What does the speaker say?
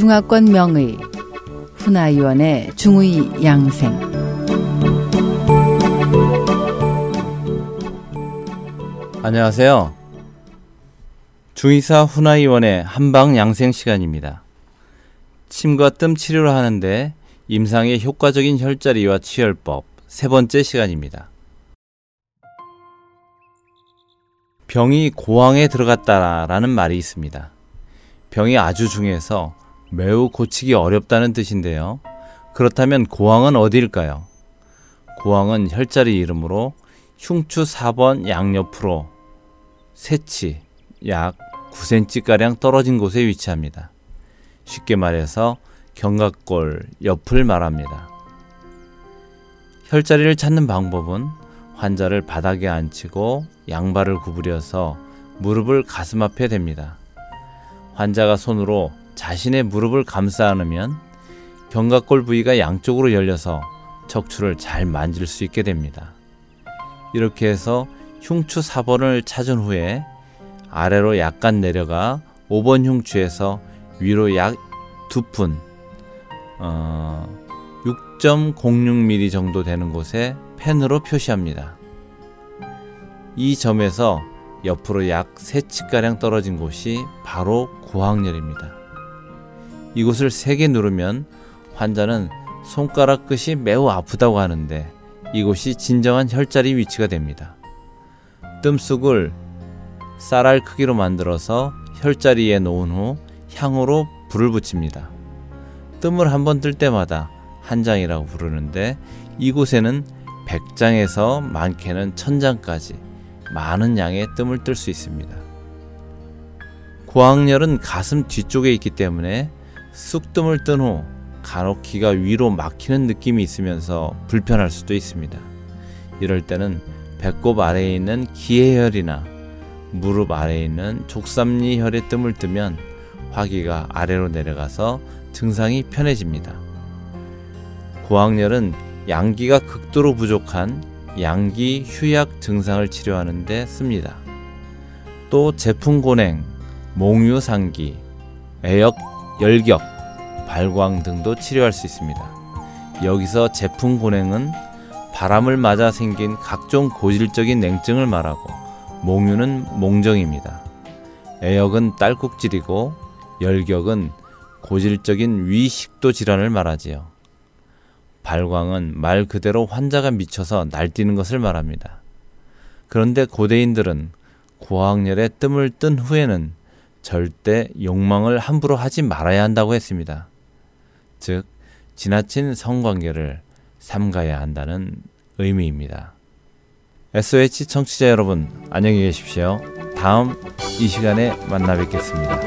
중화권 명의 훈아위원의 중의 양생 안녕하세요. 중의사 훈아위원의 한방 양생 시간입니다. 침과 뜸 치료를 하는데 임상의 효과적인 혈자리와 치열법 세 번째 시간입니다. 병이 고항에 들어갔다라는 말이 있습니다. 병이 아주 중해서 매우 고치기 어렵다는 뜻인데요. 그렇다면 고항은 어디일까요? 고항은 혈자리 이름으로 흉추 4번 양옆으로 세치 약 9cm가량 떨어진 곳에 위치합니다. 쉽게 말해서 견갑골 옆을 말합니다. 혈자리를 찾는 방법은 환자를 바닥에 앉히고 양발을 구부려서 무릎을 가슴 앞에 댑니다. 환자가 손으로 자신의 무릎을 감싸 안으면 견갑골 부위가 양쪽으로 열려서 척추를 잘 만질 수 있게 됩니다. 이렇게 해서 흉추 4번을 찾은 후에 아래로 약간 내려가 5번 흉추에서 위로 약 2푼 어, 6.06mm 정도 되는 곳에 펜으로 표시합니다. 이 점에서 옆으로 약 3치가량 떨어진 곳이 바로 고항렬입니다. 이곳을 세게 누르면 환자는 손가락 끝이 매우 아프다고 하는데 이곳이 진정한 혈자리 위치가 됩니다. 뜸속을 쌀알 크기로 만들어서 혈자리에 놓은 후 향으로 불을 붙입니다. 뜸을 한 번 뜰 때마다 한 장이라고 부르는데 이곳에는 100장에서 많게는 1000장까지 많은 양의 뜸을 뜰 수 있습니다. 고항열은 가슴 뒤쪽에 있기 때문에 쑥뜸을 뜬 후 간혹 기가 위로 막히는 느낌이 있으면서 불편할 수도 있습니다. 이럴 때는 배꼽 아래에 있는 기해혈이나 무릎 아래에 있는 족삼리혈의 뜸을 뜨면 화기가 아래로 내려가서 증상이 편해집니다. 고항열은 양기가 극도로 부족한 양기 휴약 증상을 치료하는 데 씁니다. 또 제풍곤행, 몽유상기, 애역, 열격, 발광 등도 치료할 수 있습니다. 여기서 제풍곤행은 바람을 맞아 생긴 각종 고질적인 냉증을 말하고 몽유는 몽정입니다. 애역은 딸꾹질이고 열격은 고질적인 위식도 질환을 말하지요. 발광은 말 그대로 환자가 미쳐서 날뛰는 것을 말합니다. 그런데 고대인들은 고학렬에 뜸을 뜬 후에는 절대 욕망을 함부로 하지 말아야 한다고 했습니다. 즉, 지나친 성관계를 삼가야 한다는 의미입니다. SOH 청취자 여러분, 안녕히 계십시오. 다음 이 시간에 만나 뵙겠습니다.